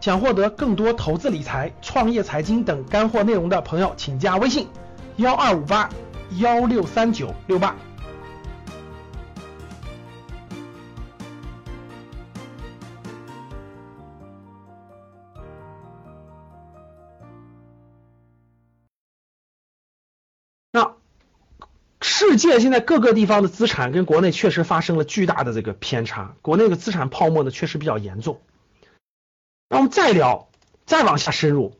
想获得更多投资理财、创业财经等干货内容的朋友，请加微信幺二五八幺六三九六八。那世界现在各个地方的资产跟国内确实发生了巨大的这个偏差，国内的资产泡沫呢确实比较严重。那我们再聊，再往下深入，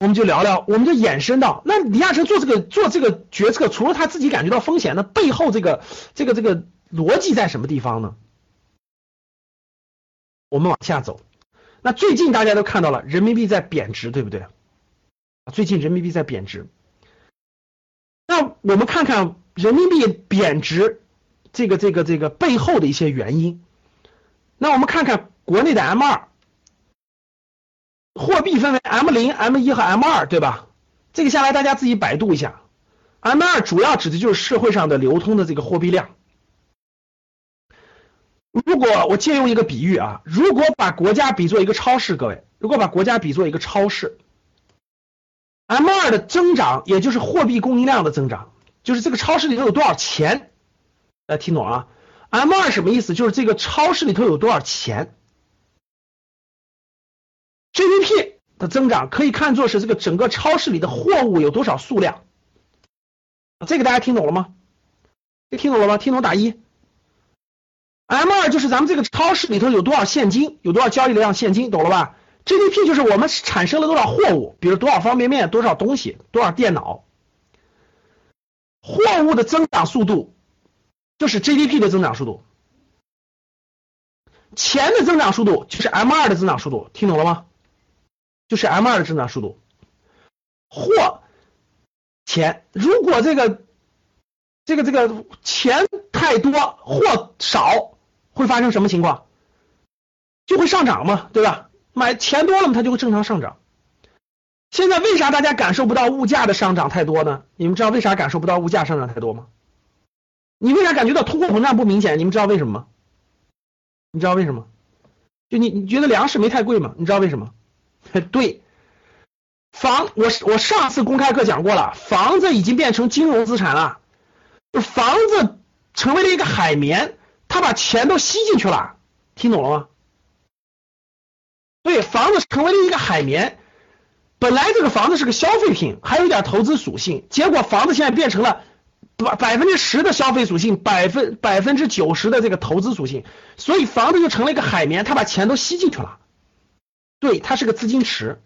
我们就聊聊，我们就衍生到，那李亚成做这个做这个决策，除了他自己感觉到风险，那背后这个这个这个逻辑在什么地方呢？我们往下走，那最近大家都看到了人民币在贬值，对不对？最近人民币在贬值。那我们看看人民币贬值这个这个这个背后的一些原因。那我们看看国内的 M 二货币分为 M 零、M 一和 M 二，对吧？这个下来大家自己百度一下。M 二主要指的就是社会上的流通的这个货币量。如果我借用一个比喻啊，如果把国家比作一个超市，各位，如果把国家比作一个超市。M 二的增长，也就是货币供应量的增长，就是这个超市里头有多少钱，大家听懂啊？M 二什么意思？就是这个超市里头有多少钱。GDP 的增长可以看作是这个整个超市里的货物有多少数量。这个大家听懂了吗？这听懂了吗？听懂打一。M 二就是咱们这个超市里头有多少现金，有多少交易量现金，懂了吧？GDP 就是我们产生了多少货物，比如多少方便面、多少东西、多少电脑，货物的增长速度就是 GDP 的增长速度，钱的增长速度就是 M 二的增长速度，听懂了吗？就是 M 二的增长速度，货钱如果这个这个这个钱太多，货少，会发生什么情况？就会上涨嘛，对吧？买钱多了嘛，它就会正常上涨。现在为啥大家感受不到物价的上涨太多呢？你们知道为啥感受不到物价上涨太多吗？你为啥感觉到通货膨胀不明显？你们知道为什么吗？你知道为什么？就你你觉得粮食没太贵吗？你知道为什么？对，房我我上次公开课讲过了，房子已经变成金融资产了，房子成为了一个海绵，它把钱都吸进去了，听懂了吗？对，房子成为了一个海绵，本来这个房子是个消费品，还有点投资属性，结果房子现在变成了百百分之十的消费属性，百分百分之九十的这个投资属性，所以房子就成了一个海绵，它把钱都吸进去了。对，它是个资金池，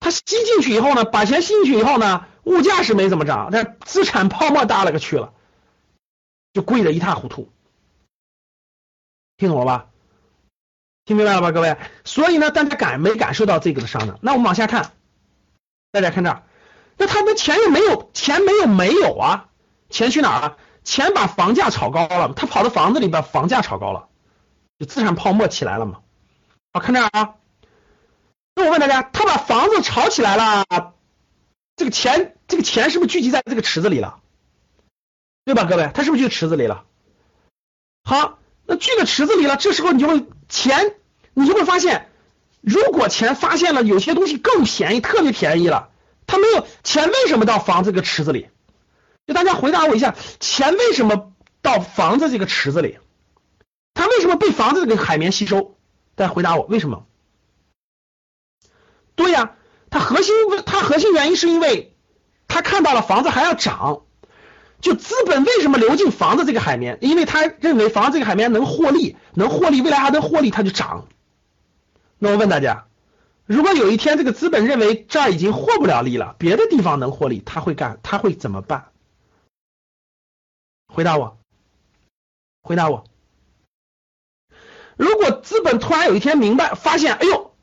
它吸进去以后呢，把钱吸进去以后呢，物价是没怎么涨，但资产泡沫大了个去了，就贵的一塌糊涂，听懂了吧？听明白了吧，各位？所以呢，大家感没感受到这个的上涨？那我们往下看，大家看这儿，那他的钱又没有，钱没有没有啊？钱去哪儿了？钱把房价炒高了，他跑到房子里把房价炒高了，就资产泡沫起来了嘛？好，看这儿啊。那我问大家，他把房子炒起来了，这个钱，这个钱是不是聚集在这个池子里了？对吧，各位？他是不是就池子里了？好。那聚个池子里了，这时候你就会钱，你就会发现，如果钱发现了有些东西更便宜，特别便宜了，他没有钱为什么到房子这个池子里？就大家回答我一下，钱为什么到房子这个池子里？它为什么被房子这个海绵吸收？再回答我为什么？对呀，它核心它核心原因是因为他看到了房子还要涨。就资本为什么流进房子这个海绵？因为他认为房子这个海绵能获利，能获利，未来还能获利，它就涨。那我问大家，如果有一天这个资本认为这儿已经获不了利了，别的地方能获利，他会干，他会怎么办？回答我，回答我。如果资本突然有一天明白，发现，哎呦，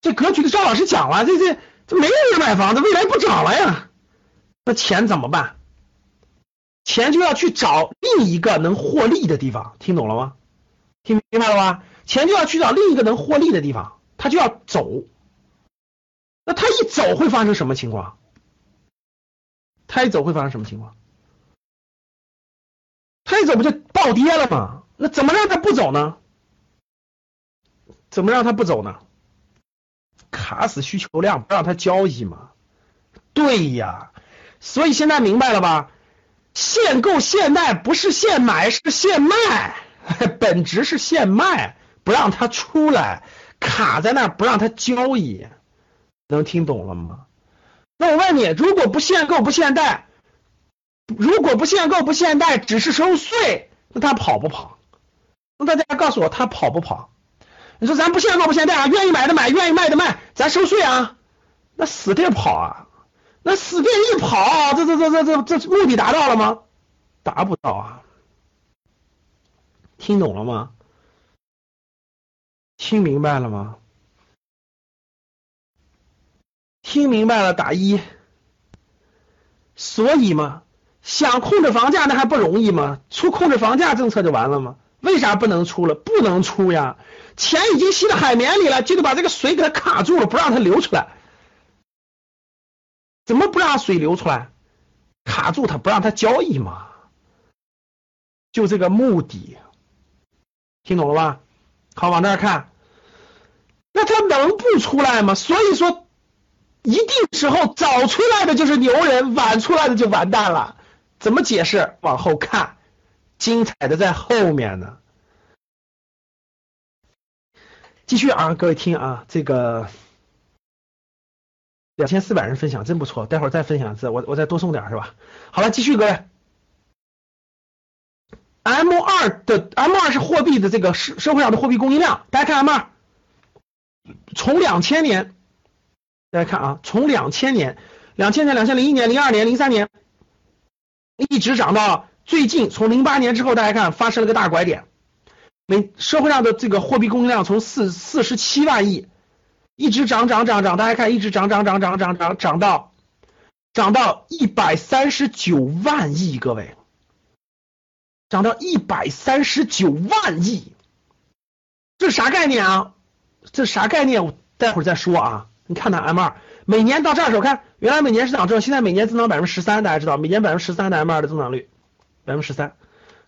这格局的赵老师讲了，这这这没人买房子，未来不涨了呀，那钱怎么办？钱就要去找另一个能获利的地方，听懂了吗？听明白了吧？钱就要去找另一个能获利的地方，他就要走。那他一走会发生什么情况？他一走会发生什么情况？他一走不就暴跌了吗？那怎么让他不走呢？怎么让它不走呢？卡死需求量，不让他交易嘛？对呀，所以现在明白了吧？限购限贷不是限买，是限卖，本质是限卖，不让他出来，卡在那不让他交易，能听懂了吗？那我问你，如果不限购不限贷，如果不限购不限贷，只是收税，那他跑不跑？那大家告诉我，他跑不跑？你说咱不限购不限贷啊，愿意买的买，愿意卖的卖，咱收税啊，那死地跑啊，那死地一跑，这这这这这这目的达到了吗？达不到啊，听懂了吗？听明白了吗？听明白了打一。所以嘛，想控制房价那还不容易吗？出控制房价政策就完了吗？为啥不能出了？不能出呀！钱已经吸到海绵里了，就得把这个水给它卡住了，不让它流出来。怎么不让水流出来？卡住它，不让它交易嘛？就这个目的，听懂了吧？好，往那儿看，那它能不出来吗？所以说，一定时候早出来的就是牛人，晚出来的就完蛋了。怎么解释？往后看。精彩的在后面呢，继续啊，各位听啊，这个两千四百人分享真不错，待会儿再分享一次，我我再多送点是吧？好了，继续各位，M 二的 M 二是货币的这个社社会上的货币供应量，大家看 M 二，从两千年，大家看啊，从两千年、两千年、两千零一年、零二年、零三年，一直涨到。最近从零八年之后，大家看发生了个大拐点，每社会上的这个货币供应量从四四十七万亿一直涨涨涨涨，大家看一直涨涨涨涨涨涨涨到涨到一百三十九万亿，各位，涨到一百三十九万亿，这啥概念啊？这啥概念？我待会儿再说啊。你看它 M 二每年到这儿时候，看原来每年是涨这，现在每年增长百分之十三，大家知道每年百分之十三的 M 二的增长率。百分之十三，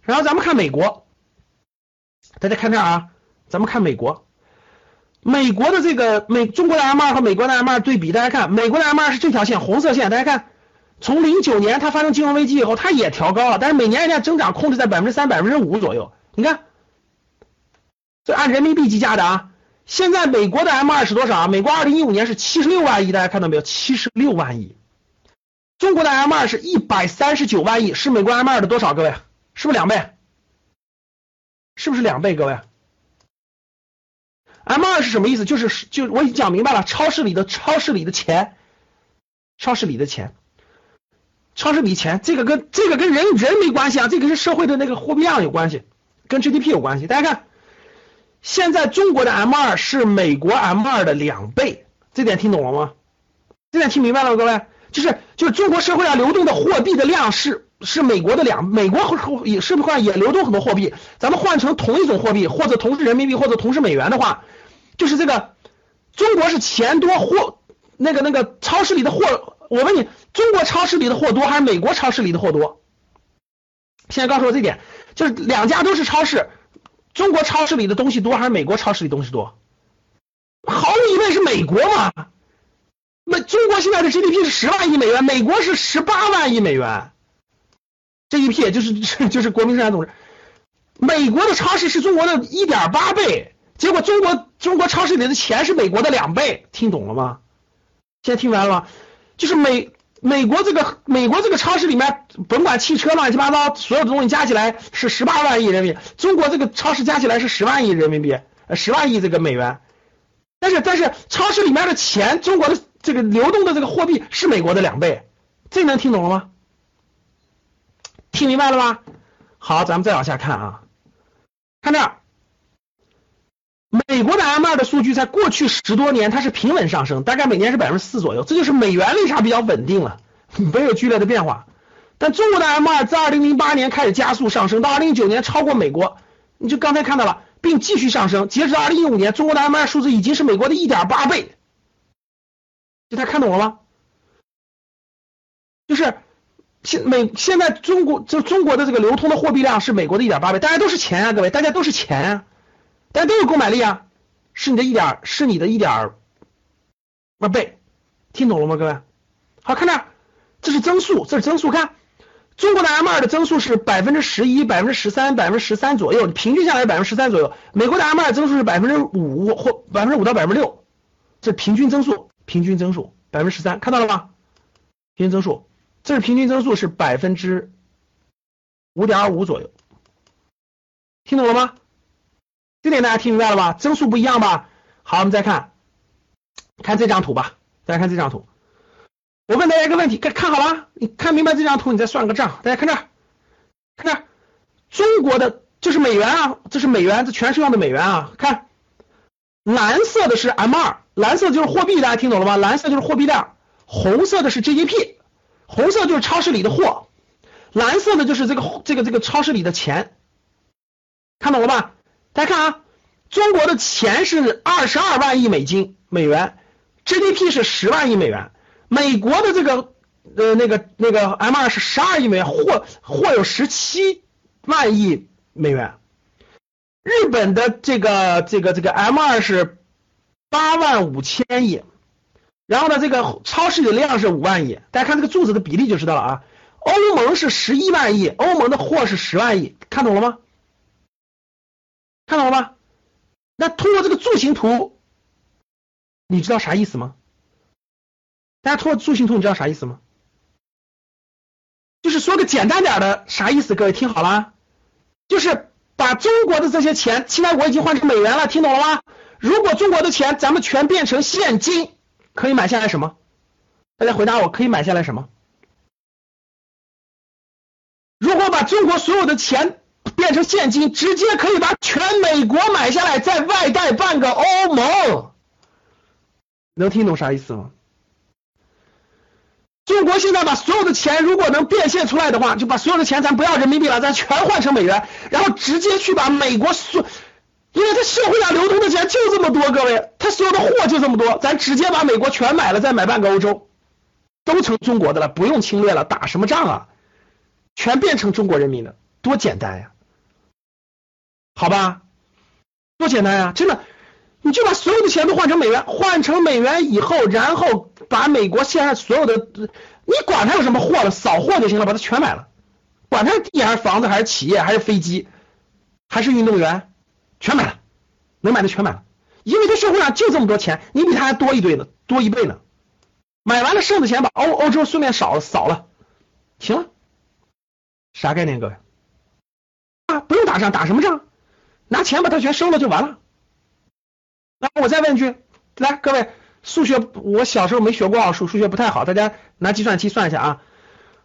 然后咱们看美国，大家看这儿啊，咱们看美国，美国的这个美中国的 M 二和美国的 M 二对比，大家看美国的 M 二是这条线红色线，大家看从零九年它发生金融危机以后，它也调高了，但是每年人家增长控制在百分之三、百分之五左右。你看，这按人民币计价的啊，现在美国的 M 二是多少啊？美国二零一五年是七十六万亿，大家看到没有？七十六万亿。中国的 M 二是一百三十九万亿，是美国 M 二的多少？各位，是不是两倍？是不是两倍？各位，M 二是什么意思？就是就我已经讲明白了，超市里的超市里的钱，超市里的钱，超市里钱，这个跟这个跟人人没关系啊，这个是社会的那个货币量有关系，跟 GDP 有关系。大家看，现在中国的 M 二是美国 M 二的两倍，这点听懂了吗？这点听明白了吗？各位？就是就是中国社会上流动的货币的量是是美国的两美国也社会上也流动很多货币，咱们换成同一种货币或者同是人民币或者同是美元的话，就是这个中国是钱多货那个那个超市里的货，我问你，中国超市里的货多还是美国超市里的货多？现在告诉我这点，就是两家都是超市，中国超市里的东西多还是美国超市里东西多？毫无疑问是美国嘛。那中国现在的 GDP 是十万亿美元，美国是十八万亿美元，GDP 也就是 就是国民生产总值。美国的超市是中国的一点八倍，结果中国中国超市里的钱是美国的两倍，听懂了吗？现在听明白了吗？就是美美国这个美国这个超市里面，甭管汽车乱七八糟，所有的东西加起来是十八万亿人民币，中国这个超市加起来是十万亿人民币，呃十万亿这个美元。但是但是超市里面的钱，中国的。这个流动的这个货币是美国的两倍，这能听懂了吗？听明白了吗？好，咱们再往下看啊，看这儿，美国的 M 二的数据在过去十多年它是平稳上升，大概每年是百分之四左右，这就是美元为啥比较稳定了，没有剧烈的变化。但中国的 M 二在二零零八年开始加速上升，到二零一九年超过美国，你就刚才看到了，并继续上升，截止到二零一五年，中国的 M 二数字已经是美国的一点八倍。这他看懂了吗？就是现美现在中国就中国的这个流通的货币量是美国的一点八倍，大家都是钱啊，各位，大家都是钱啊，大家都有购买力啊，是你的一点是你的一点二倍，听懂了吗，各位？好，看这，这是增速，这是增速，看中国的 M 二的增速是百分之十一、百分之十三、百分之十三左右，平均下来百分之十三左右。美国的 M 二增速是百分之五或百分之五到百分之六，这平均增速，平均增速百分之十三，看到了吗？平均增速，这是平均增速是百分之五点二五左右，听懂了吗？这点大家听明白了吧？增速不一样吧？好，我们再看，看这张图吧，大家看这张图。我问大家一个问题，看看好了，你看明白这张图，你再算个账。大家看这儿，看这儿，中国的这是美元啊，这是美元，这全是用的美元啊。看，蓝色的是 M 二，蓝色就是货币，大家听懂了吗？蓝色就是货币量。红色的是 GDP，红色就是超市里的货，蓝色的就是这个这个这个超市里的钱，看懂了吧？大家看啊，中国的钱是二十二万亿美金美元，GDP 是十万亿美元，美国的这个呃那个那个 M 二是十二亿美元，货货有十七万亿美元，日本的这个这个这个 M 二是八万五千亿。然后呢，这个超市的量是五万亿，大家看这个柱子的比例就知道了啊。欧盟是十一万亿，欧盟的货是十万亿，看懂了吗？看懂了吗？那通过这个柱形图，你知道啥意思吗？大家通过柱形图，你知道啥意思吗？就是说个简单点的啥意思？各位听好了，就是把中国的这些钱，现在我已经换成美元了，听懂了吗？如果中国的钱咱们全变成现金。可以买下来什么？大家回答我，可以买下来什么？如果把中国所有的钱变成现金，直接可以把全美国买下来，再外贷半个欧盟。能听懂啥意思吗？中国现在把所有的钱，如果能变现出来的话，就把所有的钱咱不要人民币了，咱全换成美元，然后直接去把美国所。因为它社会上流通的钱就这么多，各位，它所有的货就这么多，咱直接把美国全买了，再买半个欧洲，都成中国的了，不用侵略了，打什么仗啊？全变成中国人民的，多简单呀！好吧，多简单呀！真的，你就把所有的钱都换成美元，换成美元以后，然后把美国现在所有的，你管它有什么货了，扫货就行了，把它全买了，管它是地还是房子还是企业还是飞机还是运动员。全买了，能买的全买了，因为他社会上就这么多钱，你比他还多一堆呢，多一倍呢。买完了剩的钱把欧欧洲顺便扫了扫了，行了，啥概念各位？啊，不用打仗，打什么仗？拿钱把它全收了就完了。那我再问一句，来各位，数学我小时候没学过奥数，数学不太好，大家拿计算器算一下啊。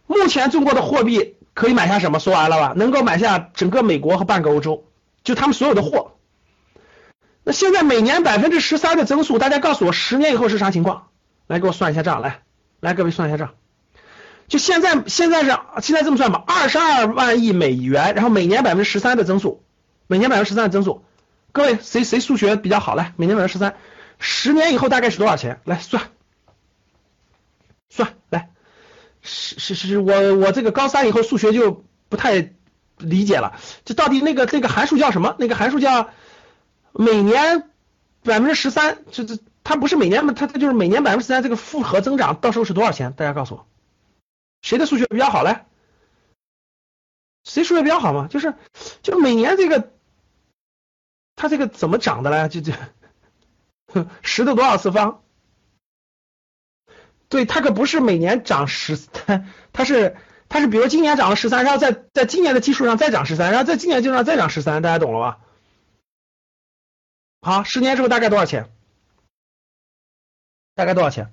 目前中国的货币可以买下什么？说完了吧？能够买下整个美国和半个欧洲。就他们所有的货，那现在每年百分之十三的增速，大家告诉我十年以后是啥情况？来给我算一下账，来，来各位算一下账。就现在现在是现在这么算吧，二十二万亿美元，然后每年百分之十三的增速，每年百分之十三的增速，各位谁谁数学比较好？来，每年百分之十三，十年以后大概是多少钱？来算，算来，是是是，我我这个高三以后数学就不太。理解了，这到底那个那个函数叫什么？那个函数叫每年百分之十三，这这它不是每年嘛？它它就是每年百分之十三这个复合增长，到时候是多少钱？大家告诉我，谁的数学比较好嘞？谁数学比较好嘛？就是就每年这个它这个怎么涨的嘞？就就 十的多少次方？对，它可不是每年涨十，它它是。它是比如今年涨了十三，然后在在今年的基础上再涨十三，然后在今年基础上再涨十三，大家懂了吧？好，十年之后大概多少钱？大概多少钱？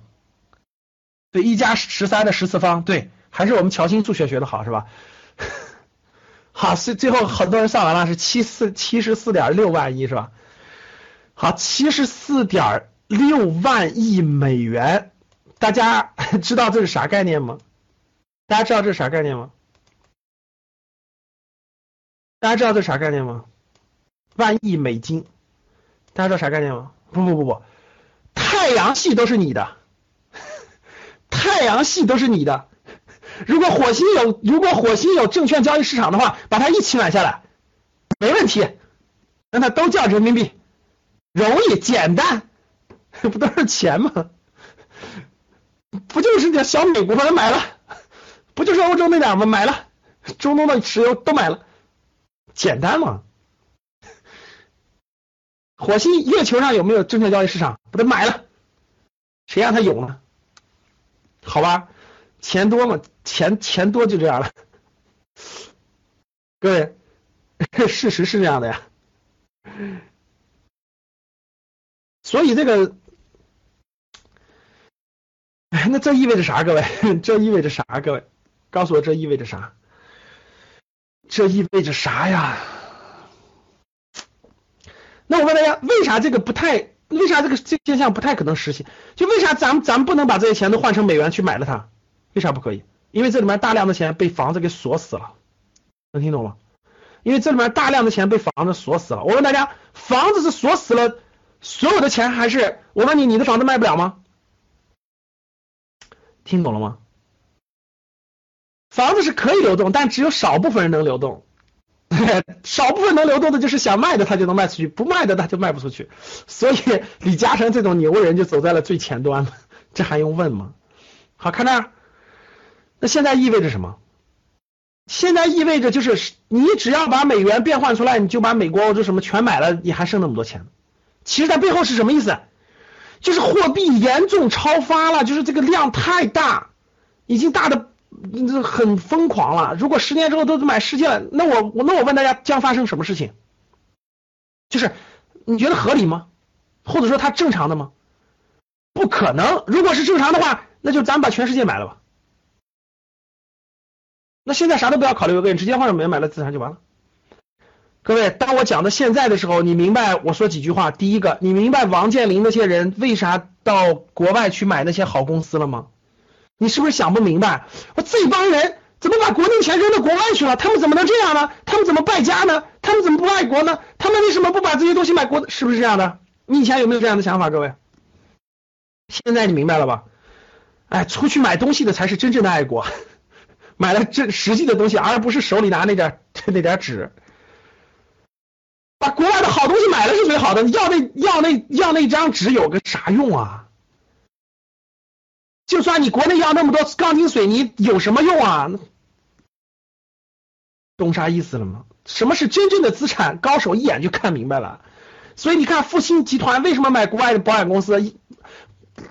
对，一加十三的十次方，对，还是我们乔欣数学学的好是吧？好，最最后很多人算完了是七四七十四点六万亿是吧？好，七十四点六万亿美元，大家 知道这是啥概念吗？大家知道这是啥概念吗？大家知道这是啥概念吗？万亿美金，大家知道啥概念吗？不不不不，太阳系都是你的，太阳系都是你的。如果火星有，如果火星有证券交易市场的话，把它一起买下来，没问题，让它都叫人民币。容易简单，不都是钱吗？不就是点小美国把它买了？不就是欧洲那点吗？买了，中东的石油都买了，简单嘛。火星、月球上有没有证券交易市场？把它买了，谁让它有呢？好吧，钱多嘛，钱钱多就这样了。各位，事实是这样的呀。所以这个，哎，那这意味着啥？各位，这意味着啥？各位，告诉我这意味着啥？这意味着啥呀？那我问大家，为啥这个不太？为啥这个这现象不太可能实现？就为啥咱们咱们不能把这些钱都换成美元去买了它？为啥不可以？因为这里面大量的钱被房子给锁死了，能听懂吗？因为这里面大量的钱被房子锁死了。我问大家，房子是锁死了所有的钱，还是我问你，你的房子卖不了吗？听懂了吗？房子是可以流动，但只有少部分人能流动。少部分能流动的，就是想卖的他就能卖出去，不卖的他就卖不出去。所以李嘉诚这种牛人就走在了最前端了，这还用问吗？好看这儿，那现在意味着什么？现在意味着就是你只要把美元变换出来，你就把美国、欧洲什么全买了，你还剩那么多钱。其实它背后是什么意思？就是货币严重超发了，就是这个量太大，已经大的。很疯狂了。如果十年之后都买世界了，那我我那我问大家，将发生什么事情？就是你觉得合理吗？或者说它正常的吗？不可能。如果是正常的话，那就咱把全世界买了吧。那现在啥都不要考虑，各位直接换成美元买了资产就完了。各位，当我讲到现在的时候，你明白我说几句话？第一个，你明白王健林那些人为啥到国外去买那些好公司了吗？你是不是想不明白？我这帮人怎么把国内钱扔到国外去了？他们怎么能这样呢？他们怎么败家呢？他们怎么不爱国呢？他们为什么不把这些东西买国？是不是这样的？你以前有没有这样的想法？各位，现在你明白了吧？哎，出去买东西的才是真正的爱国，买了这实际的东西，而不是手里拿那点 那点纸。把国外的好东西买了是最好的，要那要那要那张纸有个啥用啊？就算你国内要那么多钢筋水泥，有什么用啊？懂啥意思了吗？什么是真正的资产？高手一眼就看明白了。所以你看，复兴集团为什么买国外的保险公司？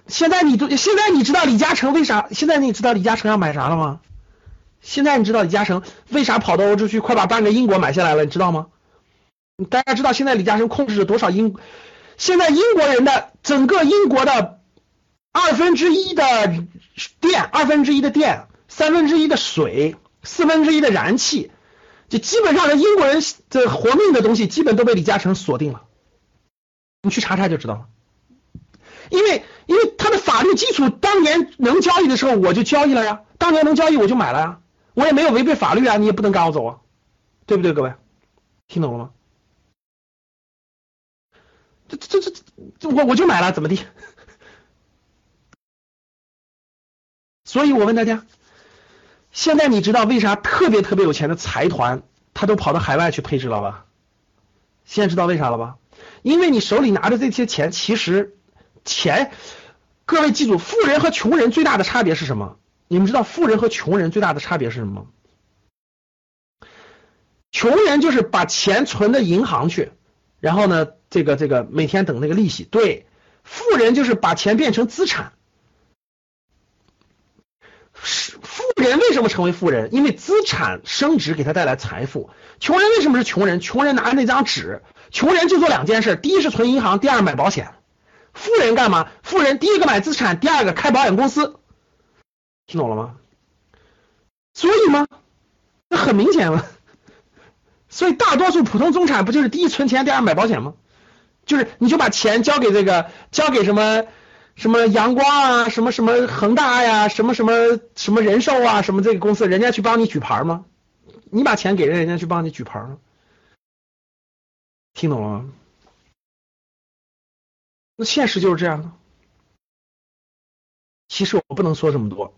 现在你都现在你知道李嘉诚为啥？现在你知道李嘉诚要买啥了吗？现在你知道李嘉诚为啥跑到欧洲去，快把半个英国买下来了？你知道吗？大家知道现在李嘉诚控制着多少英？现在英国人的整个英国的。二分之一的电，二分之一的电，三分之一的水，四分之一的燃气，就基本上，英国人的活命的东西，基本都被李嘉诚锁定了。你去查查就知道了。因为，因为他的法律基础，当年能交易的时候我就交易了呀，当年能交易我就买了呀，我也没有违背法律啊，你也不能赶我走啊，对不对，各位？听懂了吗？这这这这，我我就买了，怎么地？所以我问大家，现在你知道为啥特别特别有钱的财团他都跑到海外去配置了吧？现在知道为啥了吧？因为你手里拿着这些钱，其实钱，各位记住，富人和穷人最大的差别是什么？你们知道富人和穷人最大的差别是什么？穷人就是把钱存到银行去，然后呢，这个这个每天等那个利息。对，富人就是把钱变成资产。是富人为什么成为富人？因为资产升值给他带来财富。穷人为什么是穷人？穷人拿着那张纸，穷人就做两件事：第一是存银行，第二买保险。富人干嘛？富人第一个买资产，第二个开保险公司。听懂了吗？所以吗？那很明显了。所以大多数普通中产不就是第一存钱，第二买保险吗？就是你就把钱交给这个，交给什么？什么阳光啊，什么什么恒大呀，什么什么什么人寿啊，什么这个公司，人家去帮你举牌吗？你把钱给人，人家去帮你举牌吗？听懂了吗？那现实就是这样的。其实我不能说这么多，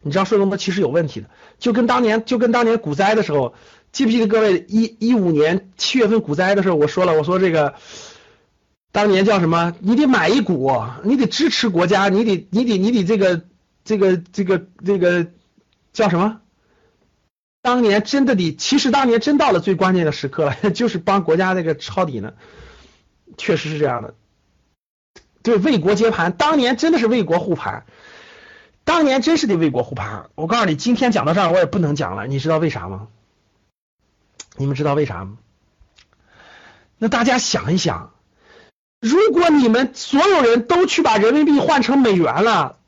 你知道说这么多其实有问题的，就跟当年就跟当年股灾的时候，记不记得各位一一五年七月份股灾的时候，我说了，我说这个。当年叫什么？你得买一股，你得支持国家，你得你得你得这个这个这个这个叫什么？当年真的得，其实当年真到了最关键的时刻了，就是帮国家这个抄底呢，确实是这样的。对，为国接盘，当年真的是为国护盘，当年真是得为国护盘。我告诉你，今天讲到这儿我也不能讲了，你知道为啥吗？你们知道为啥吗？那大家想一想，如果你们所有人都去把人民币换成美元了，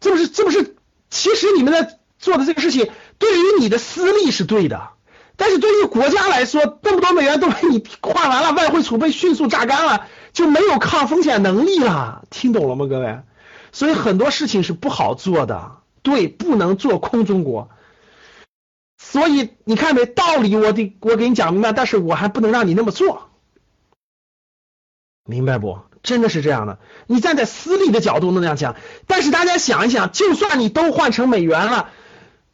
这不是这不是？其实你们在做的这个事情。对于你的私利是对的，但是对于国家来说，那么多美元都被你换完了，外汇储备迅速榨干了，就没有抗风险能力了。听懂了吗，各位？所以很多事情是不好做的，对，不能做空中国。所以你看没道理，我得我给你讲明白，但是我还不能让你那么做，明白不？真的是这样的。你站在私利的角度那样讲，但是大家想一想，就算你都换成美元了。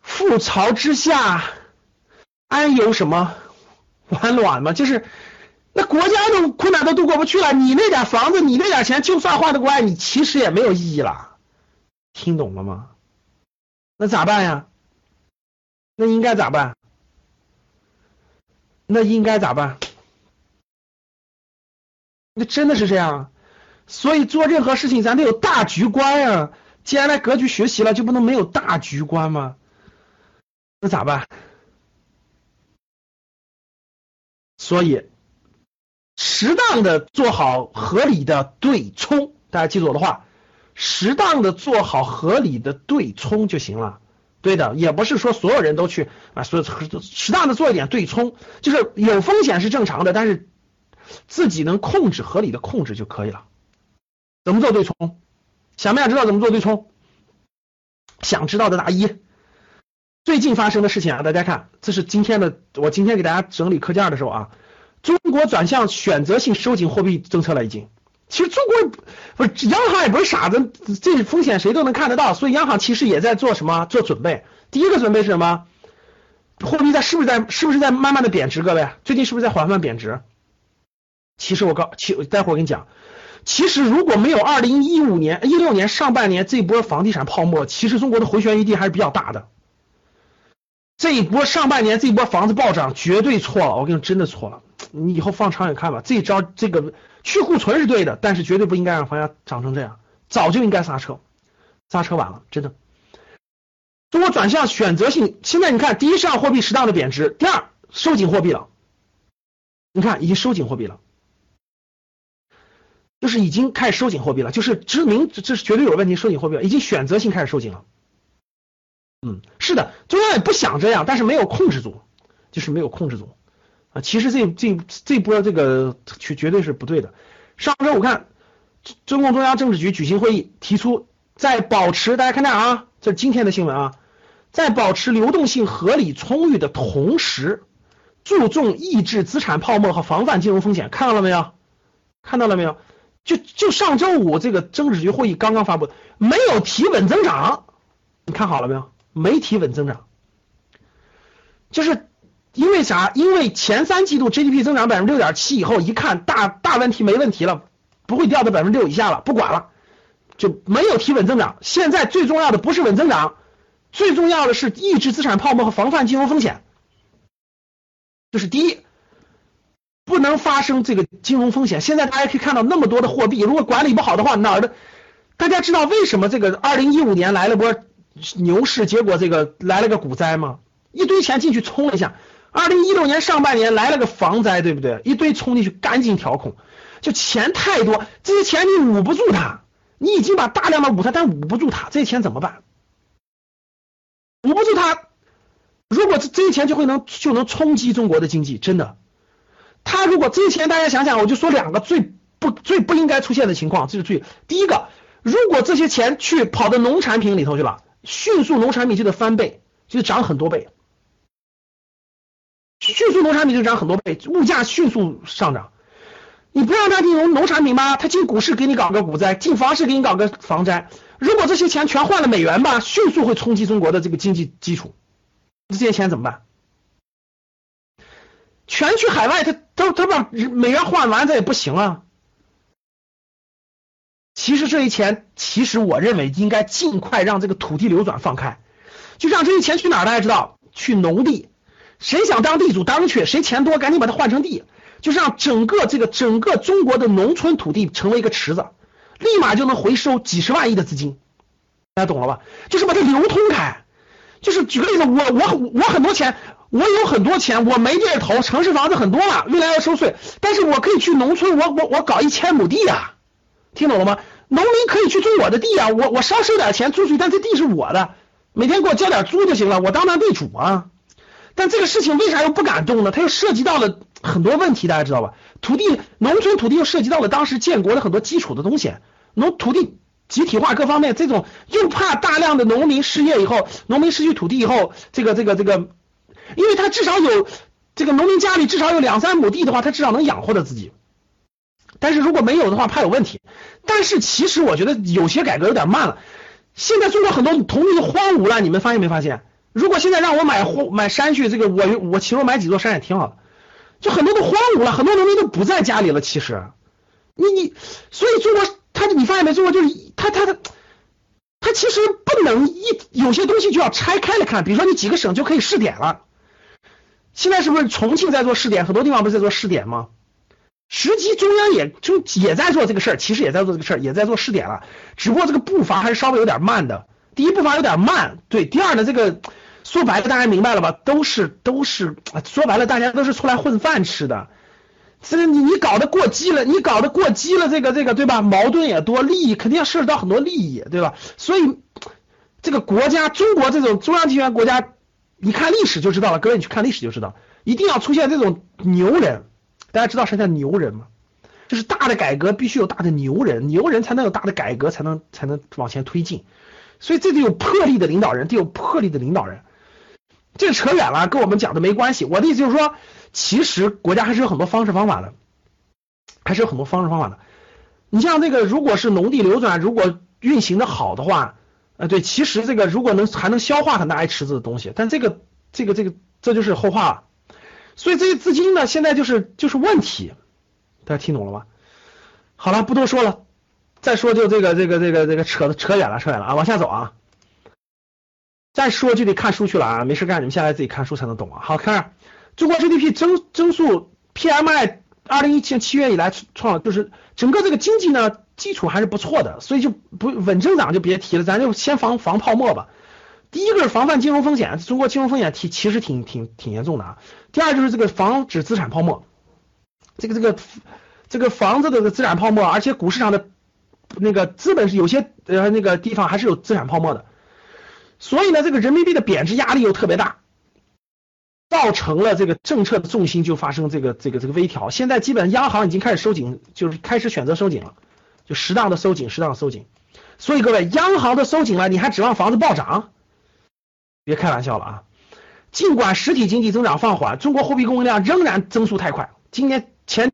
覆巢之下，安有什么完卵吗？就是国家都困难都度过不去了，你那点房子，你那点钱，就算换得过来，你其实也没有意义了。听懂了吗？那咋办呀？那应该咋办？那应该咋办？那真的是这样，所以做任何事情咱得有大局观呀。既然来格局学习了，就不能没有大局观吗？那咋办？所以，适当的做好合理的对冲，大家记住我的话，适当的做好合理的对冲就行了。对的，也不是说所有人都去啊，所以适当的做一点对冲，就是有风险是正常的，但是自己能控制，合理的控制就可以了。怎么做对冲？想不想知道怎么做对冲？想知道的打一。最近发生的事情啊，大家看，这是今天的我今天给大家整理课件的时候啊，中国转向选择性收紧货币政策了已经。其实中国不是央行也不是傻子，这风险谁都能看得到，所以央行其实也在做什么做准备。第一个准备是什么？货币在是不是在是不是在慢慢的贬值？各位，最近是不是在缓慢贬值？其实我告，其待会儿我跟你讲，其实如果没有二零一五年一六年上半年这波房地产泡沫，其实中国的回旋余地还是比较大的。这一波上半年这一波房子暴涨绝对错了，我跟你说真的错了。你以后放长远看吧，这招这个去库存是对的，但是绝对不应该让房价涨成这样，早就应该刹车，刹车晚了，真的。中国转向选择性，现在你看，第一，市场货币适当的贬值；第二，收紧货币了。你看，已经收紧货币了，就是已经开始收紧货币了，就是知名这是绝对有问题，收紧货币了，已经选择性开始收紧了。嗯，是的，中央也不想这样，但是没有控制住，就是没有控制住啊。其实这这这波这个绝绝对是不对的。上周我看中共中央政治局举行会议，提出在保持大家看这啊，这是今天的新闻啊，在保持流动性合理充裕的同时，注重抑制资产泡沫和防范金融风险。看到了没有？看到了没有？就就上周五这个政治局会议刚刚发布，没有提稳增长，你看好了没有？没提稳增长，就是因为啥？因为前三季度 GDP 增长百分之六点七以后，一看大大问题没问题了，不会掉到百分之六以下了，不管了，就没有提稳增长。现在最重要的不是稳增长，最重要的是抑制资产泡沫和防范金融风险。就是第一，不能发生这个金融风险。现在大家可以看到那么多的货币，如果管理不好的话，哪儿的？大家知道为什么这个二零一五年来了波？牛市，结果这个来了个股灾吗，一堆钱进去冲了一下。二零一六年上半年来了个房灾，对不对？一堆冲进去，赶紧调控，就钱太多，这些钱你捂不住它，你已经把大量的捂它，但捂不住它，这些钱怎么办？捂不住它，如果这这些钱就会能就能冲击中国的经济，真的。他如果这些钱，大家想想，我就说两个最不最不应该出现的情况，这是最第一个，如果这些钱去跑到农产品里头去了。迅速农产品就得翻倍，就得涨很多倍。迅速农产品就涨很多倍，物价迅速上涨。你不让他进农农产品吗？他进股市给你搞个股灾，进房市给你搞个房灾。如果这些钱全换了美元吧，迅速会冲击中国的这个经济基础。这些钱怎么办？全去海外，他他他把美元换完，这也不行啊。其实这些钱，其实我认为应该尽快让这个土地流转放开，就让这些钱去哪儿？大家知道，去农地。谁想当地主当去，谁钱多赶紧把它换成地，就是让整个这个整个中国的农村土地成为一个池子，立马就能回收几十万亿的资金。大家懂了吧？就是把它流通开。就是举个例子，我我我很多钱，我有很多钱，我没地儿投，城市房子很多了，未来要收税，但是我可以去农村，我我我搞一千亩地啊，听懂了吗？农民可以去租我的地啊，我我稍收点钱租出去，但这地是我的，每天给我交点租就行了，我当当地主啊。但这个事情为啥又不敢动呢？它又涉及到了很多问题，大家知道吧？土地农村土地又涉及到了当时建国的很多基础的东西，农土地。集体化各方面，这种又怕大量的农民失业以后，农民失去土地以后，这个这个这个，因为他至少有这个农民家里至少有两三亩地的话，他至少能养活着自己。但是如果没有的话，怕有问题。但是其实我觉得有些改革有点慢了。现在中国很多土地荒芜了，你们发现没发现？如果现在让我买买山去，这个我我其实买几座山也挺好的，就很多都荒芜了，很多农民都不在家里了。其实，你你所以中国。他，你发现没？中国就是他，他的，他其实不能一有些东西就要拆开了看。比如说，你几个省就可以试点了。现在是不是重庆在做试点？很多地方不是在做试点吗？实际中央也就也在做这个事儿，其实也在做这个事儿，也在做试点了。只不过这个步伐还是稍微有点慢的。第一步伐有点慢，对。第二呢，这个说白了，大家明白了吧？都是都是说白了，大家都是出来混饭吃的。这你你搞得过激了，你搞得过激了，这个这个对吧？矛盾也多，利益肯定要涉及到很多利益，对吧？所以这个国家，中国这种中央集权国家，你看历史就知道了。各位，你去看历史就知道，一定要出现这种牛人。大家知道什么叫牛人吗？就是大的改革必须有大的牛人，牛人才能有大的改革，才能才能往前推进。所以这得有魄力的领导人，得有魄力的领导人。这扯远了，跟我们讲的没关系。我的意思就是说。其实国家还是有很多方式方法的，还是有很多方式方法的。你像这个，如果是农地流转，如果运行的好的话，呃，对，其实这个如果能还能消化很大一池子的东西，但这个这个这个这就是后话了。所以这些资金呢，现在就是就是问题，大家听懂了吗？好了，不多说了，再说就这个这个这个这个扯扯远了，扯远了啊，往下走啊。再说就得看书去了啊，没事干，你们下来自己看书才能懂啊。好看。中国 GDP 增增速 PMI 二零一七年七月以来创就是整个这个经济呢基础还是不错的，所以就不稳增长就别提了，咱就先防防泡沫吧。第一个是防范金融风险，中国金融风险提其实挺挺挺严重的啊。第二就是这个防止资产泡沫，这个这个这个房子的资产泡沫，而且股市上的那个资本是有些呃那个地方还是有资产泡沫的，所以呢这个人民币的贬值压力又特别大。造成了这个政策的重心就发生这个这个这个微调，现在基本央行已经开始收紧，就是开始选择收紧了，就适当的收紧，适当的收紧。所以各位，央行的收紧了，你还指望房子暴涨？别开玩笑了啊！尽管实体经济增长放缓，中国货币供应量仍然增速太快。今年前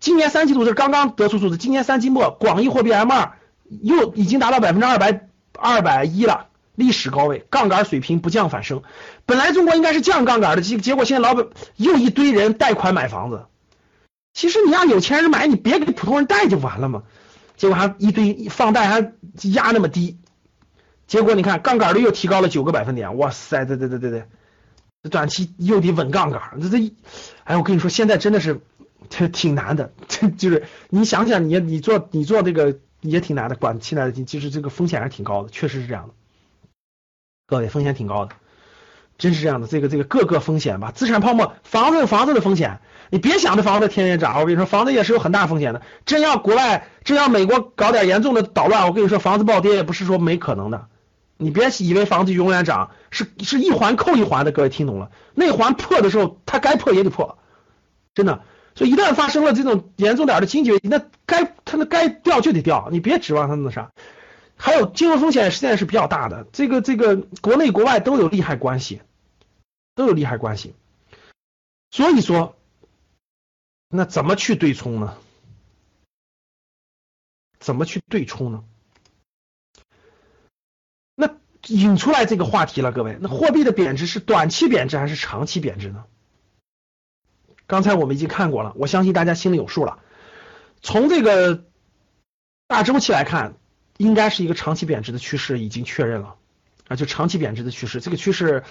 今年三季度是刚刚得出数字，今年三季末广义货币 M 二又已经达到百分之二百二百一了。历史高位，杠杆水平不降反升。本来中国应该是降杠杆的，结结果现在老板又一堆人贷款买房子。其实你让有钱人买，你别给普通人贷就完了嘛。结果还一堆放贷还压那么低，结果你看杠杆率又提高了九个百分点。哇塞，对对对对对，短期又得稳杠杆。这这，哎，我跟你说，现在真的是这挺难的，这就是你想想，你你做你做这个也挺难的，管现在其实这个风险还是挺高的，确实是这样的。各位风险挺高的，真是这样的。这个这个各个风险吧，资产泡沫，房子有房子的风险，你别想着房子天天涨。我跟你说，房子也是有很大风险的。真要国外，真要美国搞点严重的捣乱，我跟你说，房子暴跌也不是说没可能的。你别以为房子永远涨，是是一环扣一环的。各位听懂了？那环破的时候，它该破也得破，真的。所以一旦发生了这种严重点的经济危机，那该它那该掉就得掉，你别指望它那啥。还有金融风险现在是比较大的，这个这个国内国外都有利害关系，都有利害关系，所以说，那怎么去对冲呢？怎么去对冲呢？那引出来这个话题了，各位，那货币的贬值是短期贬值还是长期贬值呢？刚才我们已经看过了，我相信大家心里有数了，从这个。大周期来看，应该是一个长期贬值的趋势已经确认了啊，就长期贬值的趋势，这个趋势，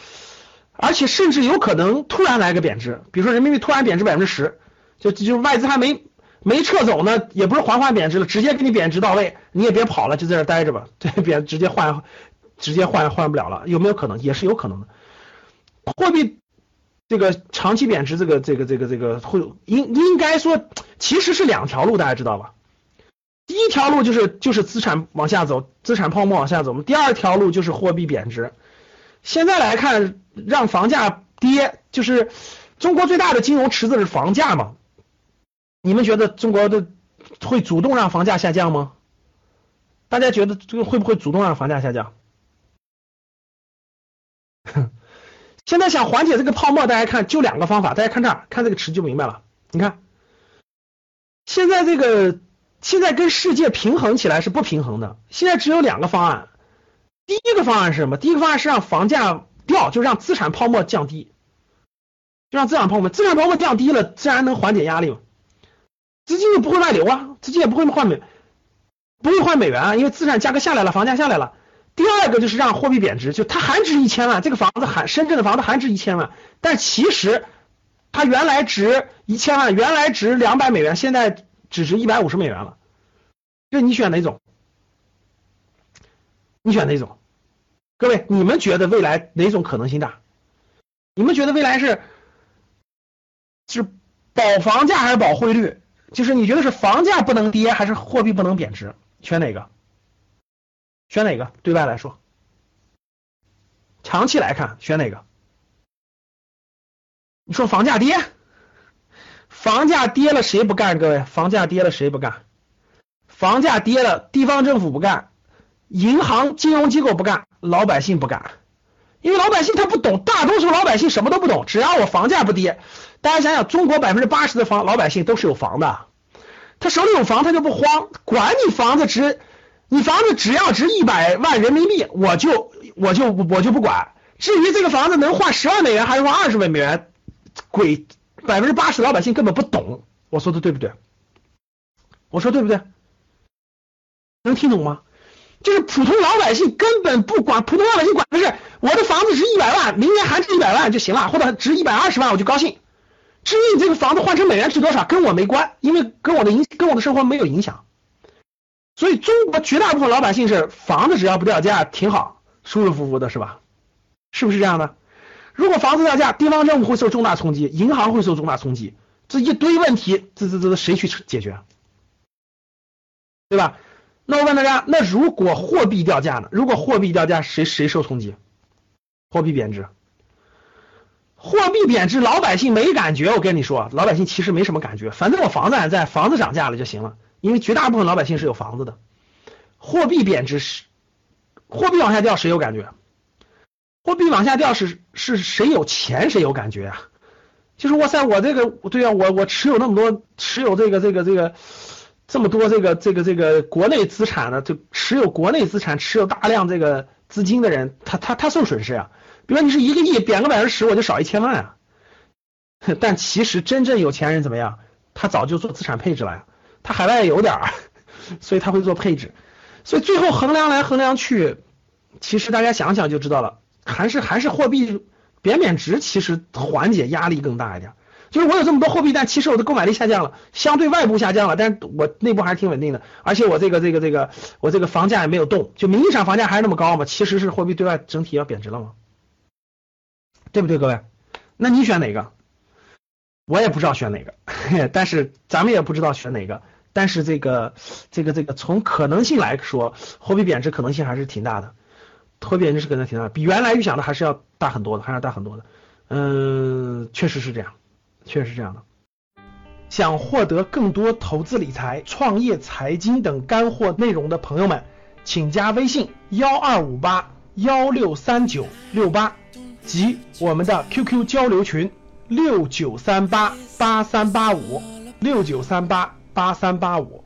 而且甚至有可能突然来个贬值，比如说人民币突然贬值百分之十，就就外资还没没撤走呢，也不是缓缓贬值了，直接给你贬值到位，你也别跑了，就在这待着吧，对，贬直接换，直接换换不了了，有没有可能？也是有可能的，货币。这个长期贬值，这个这个这个这个会应应该说其实是两条路，大家知道吧？第一条路就是就是资产往下走，资产泡沫往下走。第二条路就是货币贬值。现在来看，让房价跌，就是中国最大的金融池子是房价嘛？你们觉得中国的会主动让房价下降吗？大家觉得这个会不会主动让房价下降？现在想缓解这个泡沫，大家看就两个方法，大家看这儿，看这个池就明白了。你看，现在这个现在跟世界平衡起来是不平衡的。现在只有两个方案，第一个方案是什么？第一个方案是让房价掉，就让资产泡沫降低，就让资产泡沫，资产泡沫降低了，自然能缓解压力嘛。资金也不会外流啊，资金也不会换美，不会换美元啊，因为资产价格下来了，房价下来了。第二个就是让货币贬值，就它还值一千万，这个房子还深圳的房子还值一千万，但其实它原来值一千万，原来值两百美元，现在只值一百五十美元了。就你选哪种？你选哪种？各位，你们觉得未来哪种可能性大？你们觉得未来是是保房价还是保汇率？就是你觉得是房价不能跌还是货币不能贬值？选哪个？选哪个？对外来说，长期来看选哪个？你说房价跌，房价跌了谁不干？各位，房价跌了谁不干？房价跌了，地方政府不干，银行、金融机构不干，老百姓不干，因为老百姓他不懂，大多数老百姓什么都不懂。只要我房价不跌，大家想想，中国百分之八十的房老百姓都是有房的，他手里有房，他就不慌，管你房子值。你房子只要值一百万人民币，我就我就我就不管。至于这个房子能换十万美元还是换二十万美元，鬼百分之八十老百姓根本不懂。我说的对不对？我说对不对？能听懂吗？就是普通老百姓根本不管，普通老百姓管的是我的房子值一百万，明年还值一百万就行了，或者值一百二十万我就高兴。至于你这个房子换成美元值多少，跟我没关，因为跟我的影跟我的生活没有影响。所以中国绝大部分老百姓是房子只要不掉价挺好，舒舒服服的是吧？是不是这样的？如果房子掉价，地方政府会受重大冲击，银行会受重大冲击，这一堆问题，这这这谁去解决？对吧？那我问大家，那如果货币掉价呢？如果货币掉价，谁谁受冲击？货币贬值，货币贬值，老百姓没感觉。我跟你说，老百姓其实没什么感觉，反正我房子还在，房子涨价了就行了。因为绝大部分老百姓是有房子的，货币贬值是货币往下掉，谁有感觉？货币往下掉是是谁有钱谁有感觉啊？就是哇塞，我这个对啊，我我持有那么多持有这个这个这个这么多这个这个这个国内资产的，就持有国内资产持有大量这个资金的人，他他他受损失啊。比如你是一个亿，贬个百分之十，我就少一千万啊。但其实真正有钱人怎么样？他早就做资产配置了呀。他海外有点儿，所以他会做配置，所以最后衡量来衡量去，其实大家想想就知道了，还是还是货币贬贬值，其实缓解压力更大一点。就是我有这么多货币，但其实我的购买力下降了，相对外部下降了，但是我内部还是挺稳定的，而且我这个这个这个我这个房价也没有动，就名义上房价还是那么高嘛，其实是货币对外整体要贬值了吗？对不对，各位？那你选哪个？我也不知道选哪个，但是咱们也不知道选哪个。但是这个这个这个从可能性来说，货币贬值可能性还是挺大的，货币贬值是可能挺大，比原来预想的还是要大很多的，还是要大很多的。嗯，确实是这样，确实是这样的。想获得更多投资理财、创业、财经等干货内容的朋友们，请加微信幺二五八幺六三九六八及我们的 QQ 交流群六九三八八三八五六九三八。八三八五。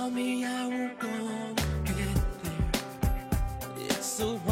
tell me I will go get there. It's so.